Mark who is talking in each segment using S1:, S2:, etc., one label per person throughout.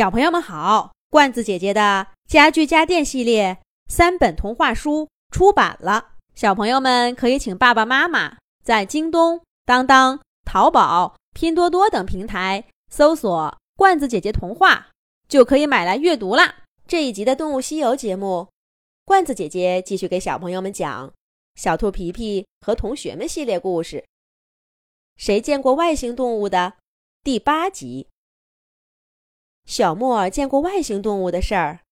S1: 小朋友们好，罐子姐姐的家具家电系列三本童话书出版了，小朋友们可以请爸爸妈妈在京东、当当、淘宝、拼多多等平台搜索“罐子姐姐童话”，就可以买来阅读啦。这一集的《动物西游》节目，罐子姐姐继续给小朋友们讲《小兔皮皮和同学们》系列故事。谁见过外星动物的第八集。小莫见过外星动物的事儿，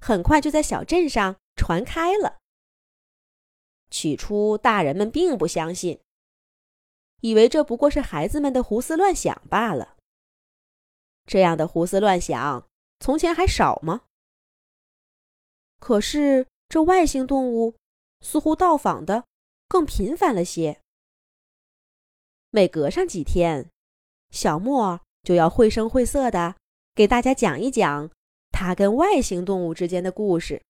S1: 很快就在小镇上传开了。起初，大人们并不相信，以为这不过是孩子们的胡思乱想罢了。这样的胡思乱想，从前还少吗？可是，这外星动物似乎到访的更频繁了些。每隔上几天，小莫就要绘声绘色的。给大家讲一讲他跟外星动物之间的故事。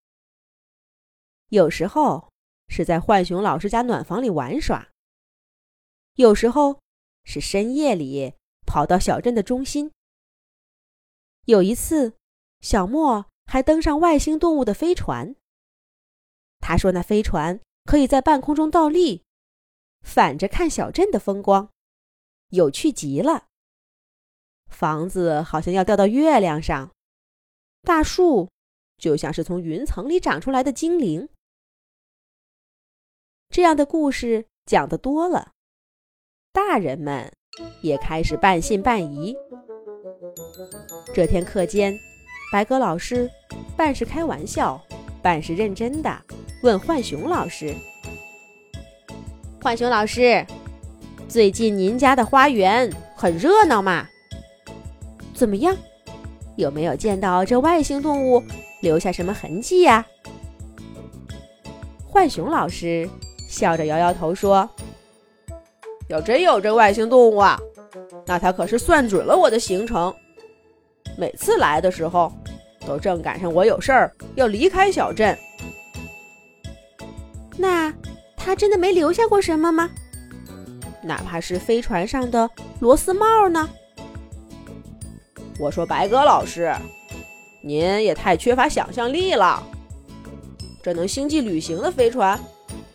S1: 有时候是在浣熊老师家暖房里玩耍，有时候是深夜里跑到小镇的中心。有一次，小莫还登上外星动物的飞船。他说：“那飞船可以在半空中倒立，反着看小镇的风光，有趣极了。”房子好像要掉到月亮上，大树就像是从云层里长出来的精灵。这样的故事讲得多了，大人们也开始半信半疑。这天课间，白鸽老师半是开玩笑，半是认真的问浣熊老师：“浣熊老师，最近您家的花园很热闹吗？”怎么样？有没有见到这外星动物留下什么痕迹呀？浣熊老师笑着摇摇头说：“
S2: 要真有这外星动物啊，那他可是算准了我的行程。每次来的时候，都正赶上我有事儿要离开小镇。
S1: 那他真的没留下过什么吗？哪怕是飞船上的螺丝帽呢？”
S2: 我说：“白鸽老师，您也太缺乏想象力了。这能星际旅行的飞船，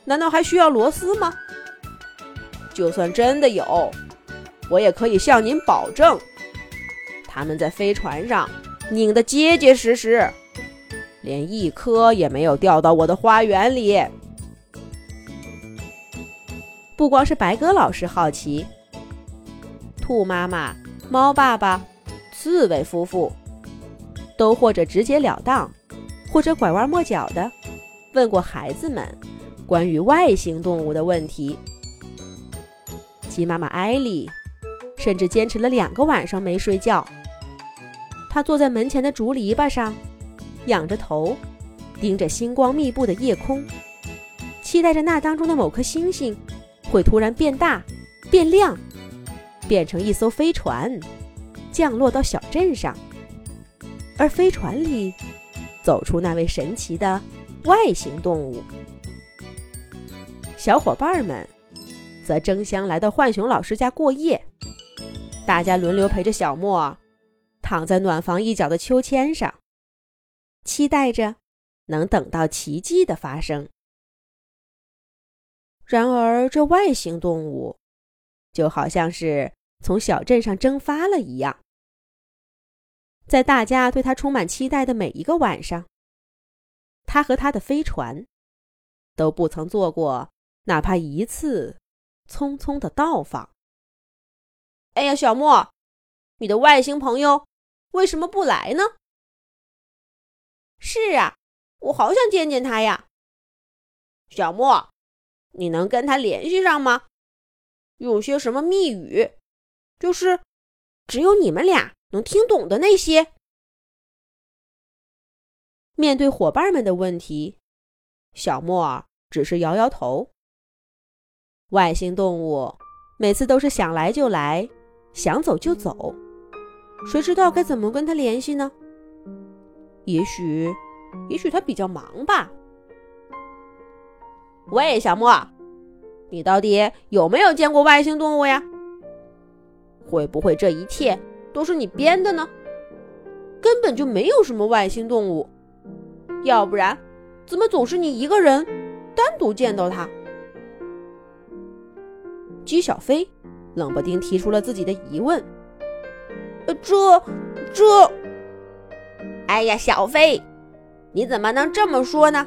S2: 难道还需要螺丝吗？就算真的有，我也可以向您保证，他们在飞船上拧得结结实实，连一颗也没有掉到我的花园里。”
S1: 不光是白鸽老师好奇，兔妈妈、猫爸爸。四位夫妇都或者直截了当，或者拐弯抹角的问过孩子们关于外星动物的问题。鸡妈妈艾莉甚至坚持了两个晚上没睡觉。她坐在门前的竹篱笆上，仰着头，盯着星光密布的夜空，期待着那当中的某颗星星会突然变大、变亮，变成一艘飞船。降落到小镇上，而飞船里走出那位神奇的外星动物。小伙伴们则争相来到浣熊老师家过夜，大家轮流陪着小莫躺在暖房一角的秋千上，期待着能等到奇迹的发生。然而，这外星动物就好像是从小镇上蒸发了一样。在大家对他充满期待的每一个晚上，他和他的飞船都不曾做过哪怕一次匆匆的到访。
S2: 哎呀，小莫，你的外星朋友为什么不来呢？
S1: 是啊，我好想见见他呀。
S2: 小莫，你能跟他联系上吗？有些什么密语？就是只有你们俩。能听懂的那些。
S1: 面对伙伴们的问题，小莫只是摇摇头。外星动物每次都是想来就来，想走就走，谁知道该怎么跟他联系呢？也许，也许他比较忙吧。
S2: 喂，小莫，你到底有没有见过外星动物呀？会不会这一切？都是你编的呢？根本就没有什么外星动物，要不然怎么总是你一个人单独见到它？姬小飞冷不丁提出了自己的疑问：“呃，这这……哎呀，小飞，你怎么能这么说呢？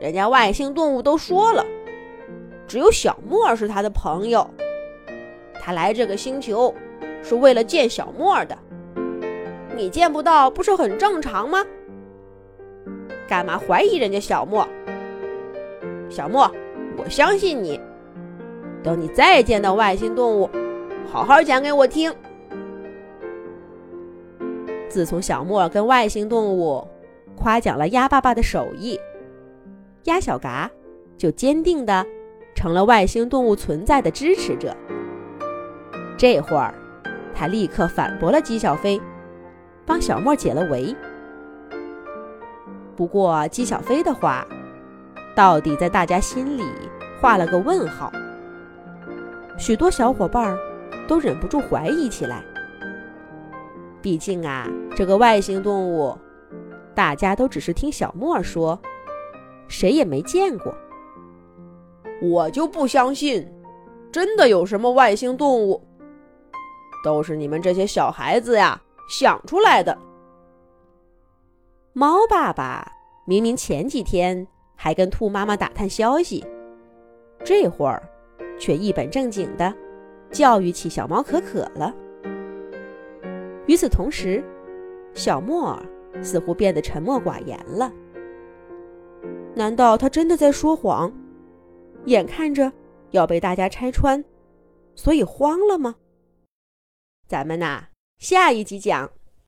S2: 人家外星动物都说了，只有小莫是他的朋友，他来这个星球是为了见小莫的。你见不到不是很正常吗？干嘛怀疑人家小莫？小莫，我相信你。”等你再见到外星动物，好好讲给我听。自从小莫跟外星动物夸奖了鸭爸爸的手艺，鸭小嘎就坚定的成了外星动物存在的支持者。这会儿，他立刻反驳了姬小飞，帮小莫解了围。不过，姬小飞的话到底在大家心里画了个问号。许多小伙伴都忍不住怀疑起来。毕竟啊，这个外星动物，大家都只是听小莫说，谁也没见过。我就不相信，真的有什么外星动物，都是你们这些小孩子呀想出来的。猫爸爸明明前几天还跟兔妈妈打探消息，这会儿。却一本正经的教育起小猫可可了。与此同时，小莫尔似乎变得沉默寡言了。难道他真的在说谎？眼看着要被大家拆穿，所以慌了吗？咱们呐，下一集讲。